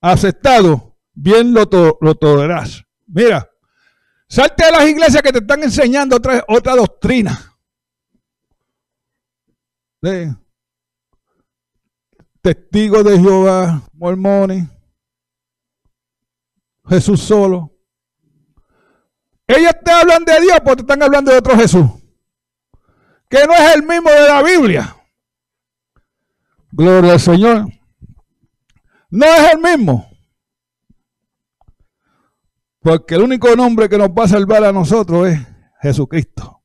aceptado, bien lo, lo tolerarás. Mira, salte de las iglesias que te están enseñando otra, otra doctrina de testigos de Jehová, mormones, Jesús solo. Ellos te hablan de Dios porque te están hablando de otro Jesús, que no es el mismo de la Biblia. Gloria al Señor. No es el mismo. Porque el único nombre que nos va a salvar a nosotros es Jesucristo.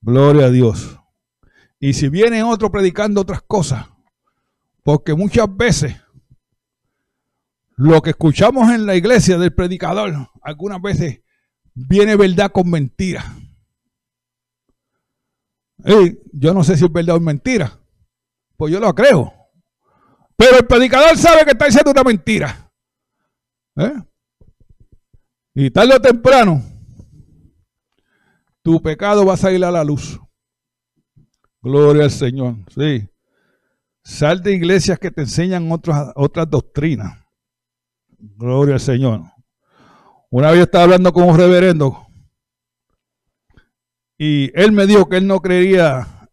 Gloria a Dios. Y si viene otro predicando otras cosas, porque muchas veces lo que escuchamos en la iglesia del predicador, algunas veces viene verdad con mentira. yo no sé si es verdad o mentira, pues yo lo creo. Pero el predicador sabe que está diciendo una mentira. ¿Eh? Y tarde o temprano, tu pecado va a salir a la luz. Gloria al Señor. Sí. Sal de iglesias que te enseñan otras, otras doctrinas. Gloria al Señor. Una vez estaba hablando con un reverendo y él me dijo que él no creía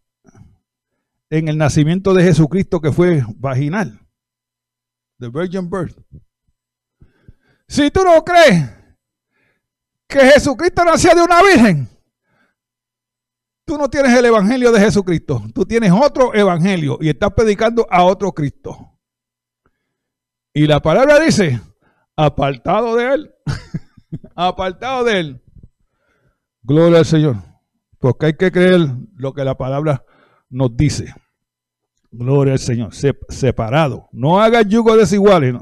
en el nacimiento de Jesucristo que fue vaginal. The Virgin Birth. Si tú no crees que Jesucristo nació de una virgen, Tú no tienes el evangelio de Jesucristo, tú tienes otro evangelio y estás predicando a otro Cristo. Y la palabra dice, apartado de él, apartado de él. Gloria al Señor, porque hay que creer lo que la palabra nos dice. Gloria al Señor, separado. No hagas yugo desiguales.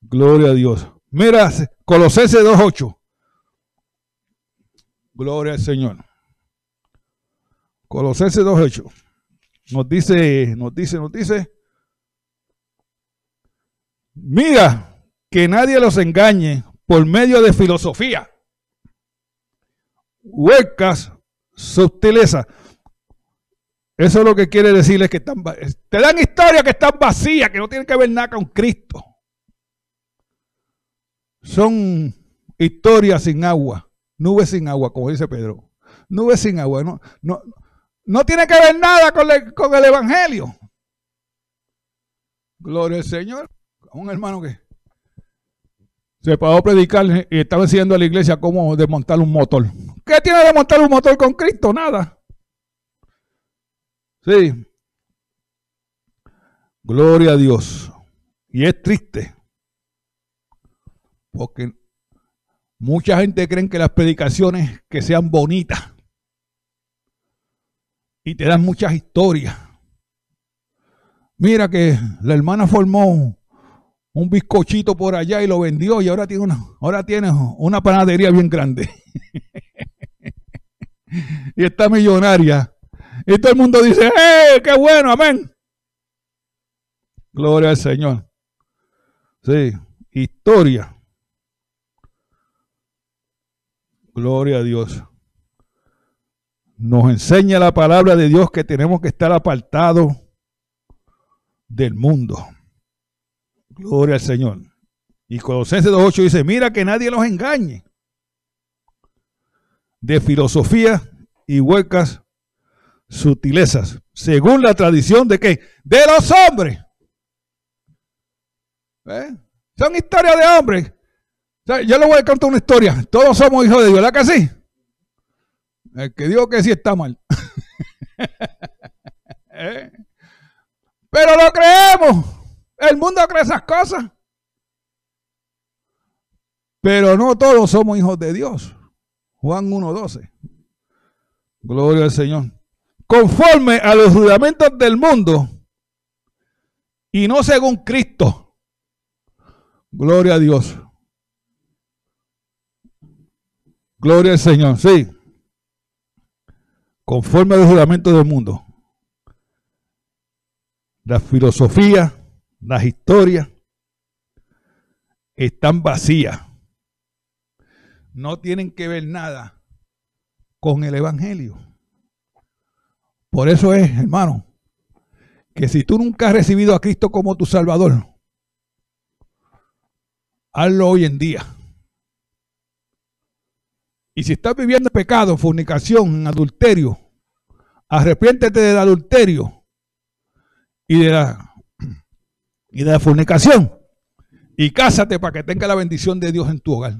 Gloria a Dios. Mira, Colosenses 2.8. Gloria al Señor. Colosenses 2.8. Nos dice, nos dice, nos dice. Mira, que nadie los engañe por medio de filosofía, huecas, sutileza. Eso es lo que quiere decirles que están, te dan historias que están vacías, que no tienen que ver nada con Cristo. Son historias sin agua, nubes sin agua, como dice Pedro. Nubes sin agua, no, no, no tiene que ver nada con, con el Evangelio. Gloria al Señor. Un hermano que se pagó a predicar y estaba enseñando a la iglesia cómo desmontar un motor. ¿Qué tiene de montar un motor con Cristo? Nada. Sí. Gloria a Dios. Y es triste. Porque mucha gente cree que las predicaciones que sean bonitas y te dan muchas historias. Mira que la hermana formó un bizcochito por allá y lo vendió y ahora tiene una, ahora tiene una panadería bien grande. y está millonaria. Y todo el mundo dice, ¡eh, qué bueno, amén! Gloria al Señor. Sí, historia. Gloria a Dios. Nos enseña la palabra de Dios que tenemos que estar apartados del mundo. Gloria al Señor. Y Colosenses 2.8 dice, mira que nadie los engañe. De filosofía y huecas sutilezas, según la tradición de qué? De los hombres. ¿Eh? Son historias de hombres. yo le voy a contar una historia. Todos somos hijos de Dios, ¿verdad que sí? El que digo que sí está mal. ¿Eh? Pero lo creemos. El mundo cree esas cosas. Pero no todos somos hijos de Dios. Juan 1.12. Gloria al Señor. Conforme a los rudamentos del mundo y no según Cristo. Gloria a Dios. Gloria al Señor. Sí. Conforme a los del mundo. La filosofía las historias están vacías. No tienen que ver nada con el Evangelio. Por eso es, hermano, que si tú nunca has recibido a Cristo como tu Salvador, hazlo hoy en día. Y si estás viviendo pecado, fornicación, adulterio, arrepiéntete del adulterio y de la y de la fornicación. Y cásate para que tenga la bendición de Dios en tu hogar.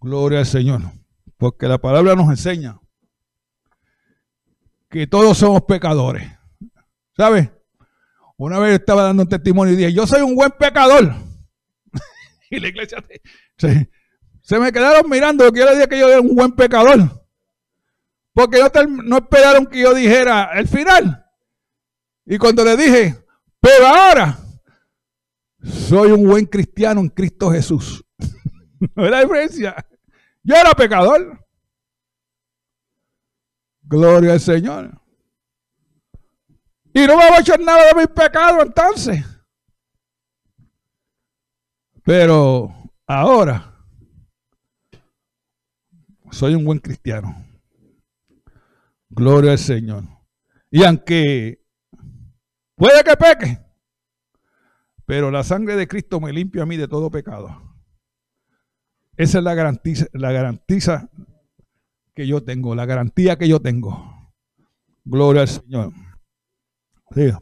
Gloria al Señor. Porque la palabra nos enseña que todos somos pecadores. ¿Sabes? Una vez estaba dando un testimonio y dije, yo soy un buen pecador. y la iglesia se, me quedaron mirando que yo le dije que yo era un buen pecador. Porque no, no esperaron que yo dijera el final. Y cuando le dije, pero ahora soy un buen cristiano en Cristo Jesús. ¿No es la diferencia? Yo era pecador. Gloria al Señor. Y no me voy a echar nada de mi pecado entonces. Pero ahora soy un buen cristiano. Gloria al Señor. Y aunque Puede que peque, pero la sangre de Cristo me limpia a mí de todo pecado. Esa es la garantía, la garantía que yo tengo, la garantía que yo tengo. Gloria al Señor.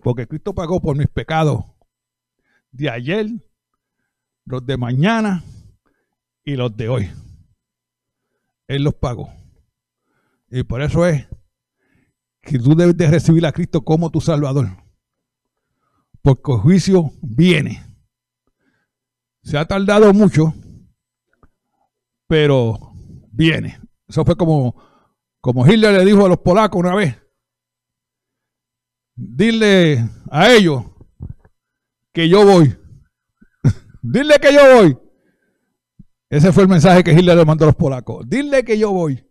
porque Cristo pagó por mis pecados de ayer, los de mañana y los de hoy. Él los pagó. Y por eso es que tú debes de recibir a Cristo como tu Salvador porque el juicio viene. Se ha tardado mucho, pero viene. Eso fue como, como Hitler le dijo a los polacos una vez. Dile a ellos que yo voy. Dile que yo voy. Ese fue el mensaje que Hitler le mandó a los polacos. Dile que yo voy.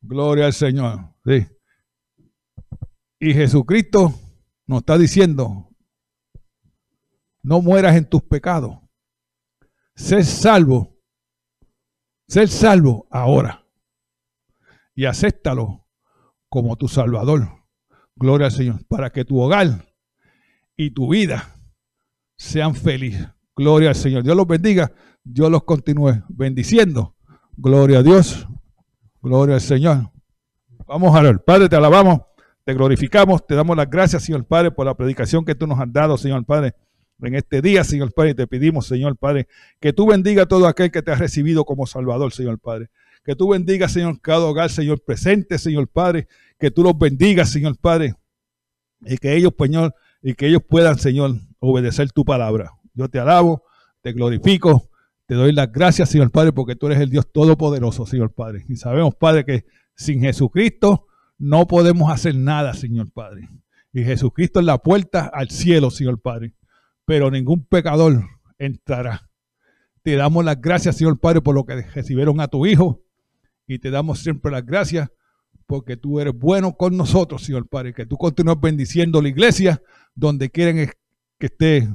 Gloria al Señor. Sí. Y Jesucristo nos está diciendo, no mueras en tus pecados. Ser salvo. Ser salvo ahora. Y acéptalo como tu Salvador. Gloria al Señor. Para que tu hogar y tu vida sean felices. Gloria al Señor. Dios los bendiga. Dios los continúe bendiciendo. Gloria a Dios. Gloria al Señor. Vamos a ver. Padre, te alabamos, te glorificamos, te damos las gracias, Señor Padre, por la predicación que tú nos has dado, Señor Padre, en este día, Señor Padre. Te pedimos, Señor Padre, que tú bendiga a todo aquel que te ha recibido como Salvador, Señor Padre. Que tú bendigas, Señor, cada hogar, Señor, presente, Señor Padre. Que tú los bendigas, Señor Padre. Y que ellos, Señor, y que ellos puedan, Señor, obedecer tu palabra. Yo te alabo, te glorifico, te doy las gracias, Señor Padre, porque tú eres el Dios Todopoderoso, Señor Padre. Y sabemos, Padre, que sin Jesucristo no podemos hacer nada, Señor Padre. Y Jesucristo es la puerta al cielo, Señor Padre. Pero ningún pecador entrará. Te damos las gracias, Señor Padre, por lo que recibieron a tu Hijo. Y te damos siempre las gracias porque tú eres bueno con nosotros, Señor Padre. Que tú continúes bendiciendo la iglesia donde quieren que esté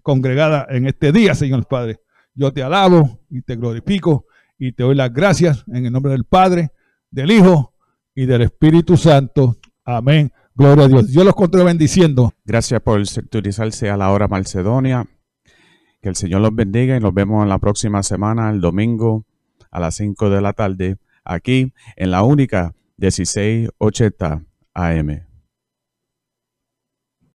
congregada en este día, Señor Padre. Yo te alabo y te glorifico y te doy las gracias en el nombre del Padre, del Hijo y del Espíritu Santo. Amén. Gloria a Dios. Dios los continúe bendiciendo. Gracias por sintonizarse a la hora Macedonia. Que el Señor los bendiga y nos vemos en la próxima semana, el domingo, a las 5 de la tarde, aquí en la única 1680 AM.